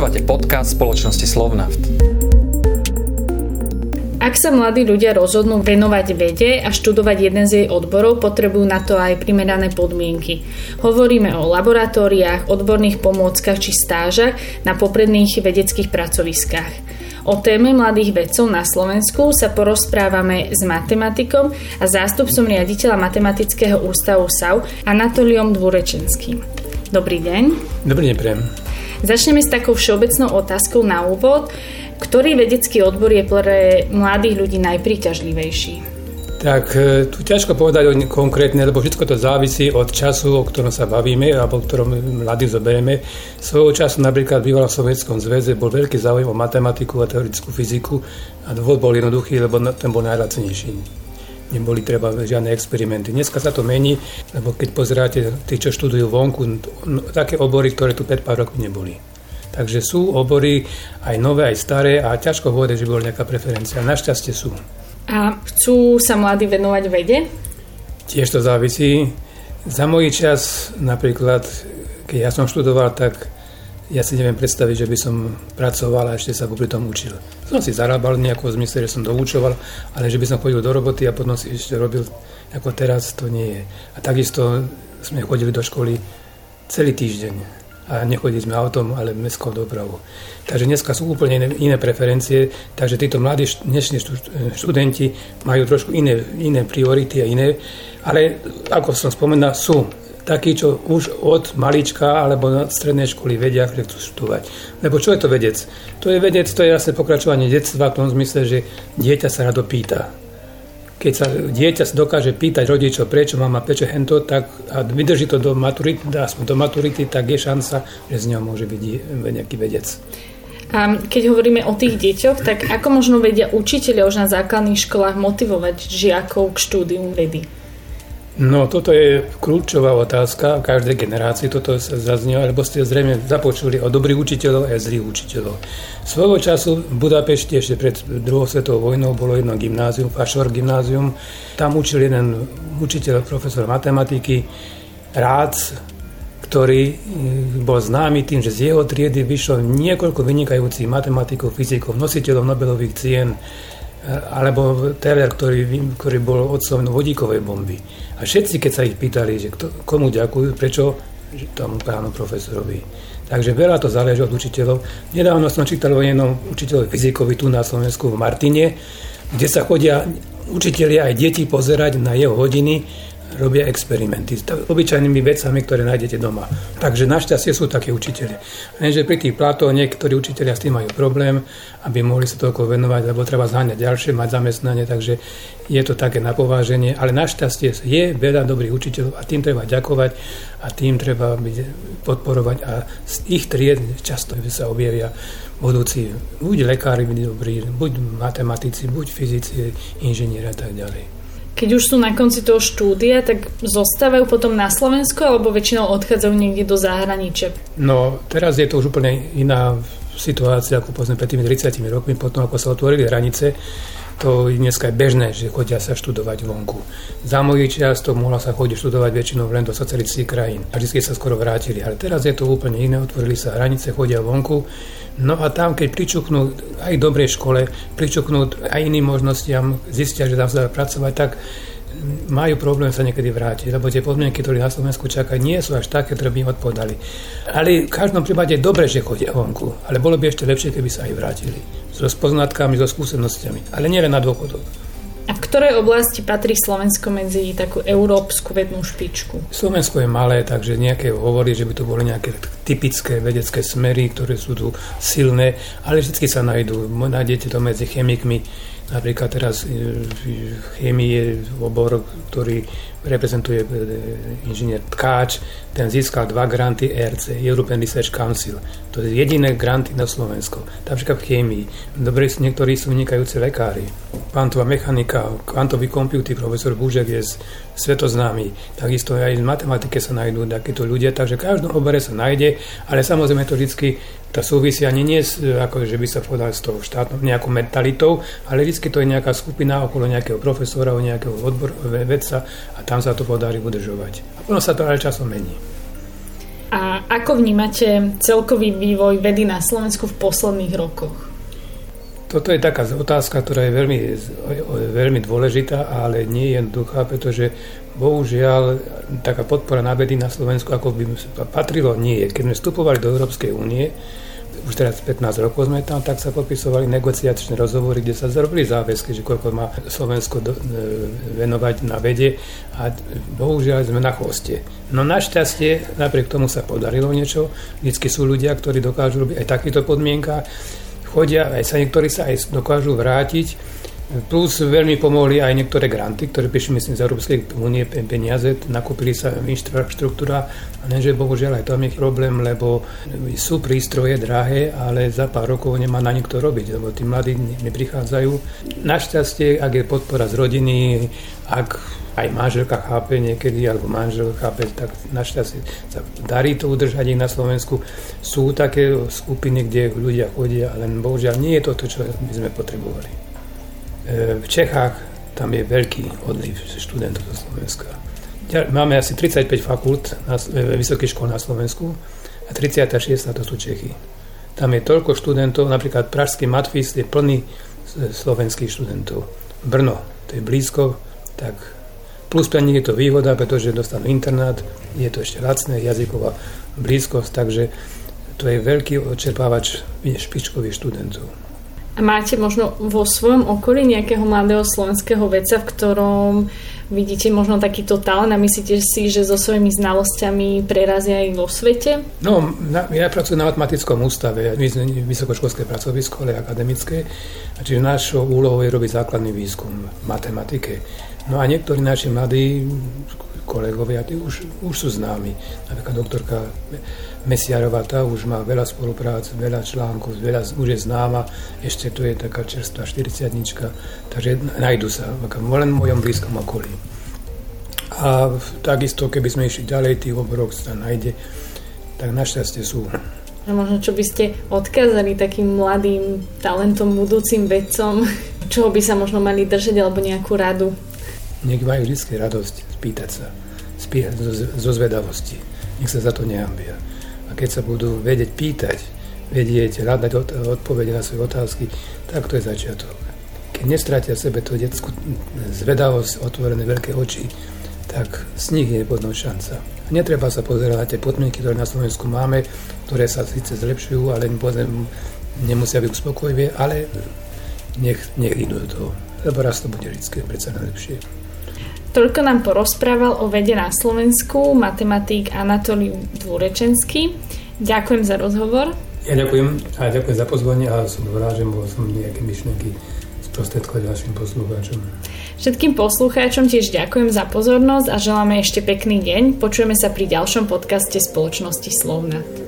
Počúvate podcast spoločnosti Slovnaft. Ak sa mladí ľudia rozhodnú venovať vede a študovať jeden z jej odborov, potrebujú na to aj primerané podmienky. Hovoríme o laboratóriách, odborných pomôckach či stážach na popredných vedeckých pracoviskách. O téme mladých vedcov na Slovensku sa porozprávame s matematikom a zástupcom riaditeľa Matematického ústavu SAU Anatoliom Dvurečenským. Dobrý deň. Dobrý deň, prejem. Začneme s takou všeobecnou otázkou na úvod. Ktorý vedecký odbor je pre mladých ľudí najpríťažlivejší? Tak e, tu ťažko povedať o konkrétne, lebo všetko to závisí od času, o ktorom sa bavíme alebo o ktorom mladí zoberieme. Svojho času napríklad bývala v Sovietskom zväze bol veľký záujem o matematiku a teoretickú fyziku a dôvod bol jednoduchý, lebo ten bol najlacnejší neboli treba žiadne experimenty. Dneska sa to mení, lebo keď pozeráte tí, čo študujú vonku, také obory, ktoré tu 5 pár rokov neboli. Takže sú obory aj nové, aj staré a ťažko povedať, že bola nejaká preferencia. Našťastie sú. A chcú sa mladí venovať vede? Tiež to závisí. Za môj čas napríklad, keď ja som študoval, tak ja si neviem predstaviť, že by som pracoval a ešte sa popri tom učil. Som si zarábal nejako v zmysle, že som doučoval, ale že by som chodil do roboty a potom si ešte robil ako teraz, to nie je. A takisto sme chodili do školy celý týždeň a nechodili sme autom, ale mestskou dopravou. Takže dneska sú úplne iné, iné preferencie, takže títo mladí dnešní študenti majú trošku iné, iné priority a iné, ale ako som spomenul, sú takí, čo už od malička alebo na strednej školy vedia, že chcú študovať. Lebo čo je to vedec? To je vedec, to je vlastne pokračovanie detstva v tom zmysle, že dieťa sa rado pýta. Keď sa dieťa dokáže pýtať rodičov, prečo mama, prečo hento, tak a vydrží to do maturity, aspoň do maturity, tak je šanca, že z ňou môže byť nejaký vedec. A keď hovoríme o tých deťoch, tak ako možno vedia učiteľia už na základných školách motivovať žiakov k štúdiu vedy? No, toto je kľúčová otázka každej generácii, toto sa zaznie, lebo ste zrejme započuli o dobrých učiteľov a zlých učiteľov. Svojho času v Budapešti ešte pred druhou svetovou vojnou bolo jedno gymnázium, Fašor gymnázium. Tam učil jeden učiteľ, profesor matematiky, Rác, ktorý mm, bol známy tým, že z jeho triedy vyšlo niekoľko vynikajúcich matematikov, fyzikov, nositeľov Nobelových cien, alebo Teller, ktorý, ktorý bol otcom vodíkovej bomby. A všetci, keď sa ich pýtali, že kto, komu ďakujú, prečo tomu pánu profesorovi. Takže veľa to záleží od učiteľov. Nedávno som čítal o jednom učiteľovi fyzikovi tu na Slovensku v Martine, kde sa chodia učiteľia aj deti pozerať na jeho hodiny robia experimenty s obyčajnými vecami, ktoré nájdete doma. Takže našťastie sú také učiteľe. Lenže pri tých platoch niektorí učiteľia s tým majú problém, aby mohli sa toľko venovať, lebo treba zháňať ďalšie, mať zamestnanie, takže je to také napováženie. Ale našťastie je veľa dobrých učiteľov a tým treba ďakovať a tým treba byť, podporovať a z ich tried často sa objavia budúci buď lekári dobrí, buď matematici, buď fyzici, inžinieri a tak ďalej keď už sú na konci toho štúdia, tak zostávajú potom na Slovensku alebo väčšinou odchádzajú niekde do zahraničia? No, teraz je to už úplne iná situácia ako povedzme pred tými 30 rokmi, potom ako sa otvorili hranice, to je dneska bežné, že chodia sa študovať vonku. Za môj čas to mohla sa chodiť študovať väčšinou len do socialistických krajín. A vždy sa skoro vrátili. Ale teraz je to úplne iné, otvorili sa hranice, chodia vonku. No a tam, keď pričuknú aj dobrej škole, pričuknú aj iným možnostiam, zistia, že tam sa dá pracovať, tak majú problém sa niekedy vrátiť, lebo tie podmienky, ktoré na Slovensku čakajú, nie sú až také, ktoré by im odpovedali. Ale v každom prípade je dobre, že chodia vonku, ale bolo by ešte lepšie, keby sa aj vrátili. So poznatkami, so skúsenostiami, ale nielen na dôchodok. A v ktorej oblasti patrí Slovensko medzi takú európsku vednú špičku? Slovensko je malé, takže nejaké hovorí, že by to boli nejaké typické vedecké smery, ktoré sú tu silné, ale vždy sa nájdú. Nájdete to medzi chemikmi, Napríklad teraz e, v chémii je obor, ktorý reprezentuje e, inžinier Tkáč, ten získal dva granty ERC, European Research Council. To je jediné granty na Slovensku. Napríklad v chémii. Dobre, niektorí sú vynikajúci lekári. Kvantová mechanika, kvantový computing, profesor Búžek je svetoznámy. Takisto aj v matematike sa nájdú takíto ľudia, takže v každom obere sa nájde, ale samozrejme to vždy to súvisí ani nie, ako, že by sa povedal s tou štátnou nejakou mentalitou, ale vždy to je nejaká skupina okolo nejakého profesora, nejakého odbor, vedca a tam sa to podarí udržovať. A potom sa to aj časom mení. A ako vnímate celkový vývoj vedy na Slovensku v posledných rokoch? Toto je taká otázka, ktorá je veľmi, veľmi dôležitá, ale nie je jednoduchá, pretože bohužiaľ taká podpora na vedy na Slovensku, ako by patrilo, nie je. Keď sme vstupovali do Európskej únie, už teraz 15 rokov sme tam, tak sa podpisovali negociačné rozhovory, kde sa zarobili záväzky, že koľko má Slovensko do, e, venovať na vede a bohužiaľ sme na chvoste. No našťastie, napriek tomu sa podarilo niečo. Vždycky sú ľudia, ktorí dokážu robiť aj takýto podmienka chodia, aj sa niektorí sa aj dokážu vrátiť. Plus veľmi pomohli aj niektoré granty, ktoré prišli myslím z Európskej únie peniaze, nakúpili sa infraštruktúra, lenže bohužiaľ aj tam je problém, lebo sú prístroje drahé, ale za pár rokov nemá na nikto robiť, lebo tí mladí neprichádzajú. Našťastie, ak je podpora z rodiny, ak aj manželka chápe niekedy, alebo manžel chápe, tak našťastie sa darí to udržať na Slovensku. Sú také skupiny, kde ľudia chodia, ale bohužiaľ nie je to, čo by sme potrebovali. E, v Čechách tam je veľký odliv študentov zo Slovenska. Máme asi 35 fakult na e, vysokých škôl na Slovensku a 36 to sú Čechy. Tam je toľko študentov, napríklad Pražský matfis je plný slovenských študentov. Brno, to je blízko, tak Plus pre nich je to výhoda, pretože dostanú internát, je to ešte lacné, jazyková blízkosť, takže to je veľký odčerpávač špičkových študentov. A máte možno vo svojom okolí nejakého mladého slovenského vedca, v ktorom vidíte možno takýto talent a myslíte si, že so svojimi znalosťami prerazia aj vo svete? No, na, ja pracujem na matematickom ústave, my sme vysokoškolské pracovisko, ale akademické, a čiže našou úlohou je robiť základný výskum v matematike. No a niektorí naši mladí kolegovia, tí už, už sú známi. Napríklad doktorka Mesiarová, tá už má veľa spoluprác, veľa článkov, veľa, už je známa, ešte tu je taká čerstvá 40 takže nájdu sa len v mojom blízkom okolí. A takisto, keby sme išli ďalej, tých oborov sa nájde, tak našťastie sú. A možno čo by ste odkázali takým mladým talentom, budúcim vedcom, čoho by sa možno mali držať, alebo nejakú radu? nech majú vždy radosť spýtať sa, spýtať zo, zo zvedavosti. Nech sa za to nehambia. A keď sa budú vedieť pýtať, vedieť hľadať od, odpovede na svoje otázky, tak to je začiatok. Keď nestratia sebe tú detskú zvedavosť, otvorené veľké oči, tak z nich je potom šanca. Netreba sa pozerať na tie podmienky, ktoré na Slovensku máme, ktoré sa síce zlepšujú, ale nemusia byť uspokojivé, ale nech, nech idú do toho. Lebo raz to bude vždy predsa najlepšie. Toľko nám porozprával o vede na Slovensku matematik Anatolí Dvorečenský. Ďakujem za rozhovor. Ja ďakujem a ďakujem za pozvanie a som rád, že som nejaké myšlenky sprostredkovať vašim poslucháčom. Všetkým poslucháčom tiež ďakujem za pozornosť a želáme ešte pekný deň. Počujeme sa pri ďalšom podcaste spoločnosti Slovnat.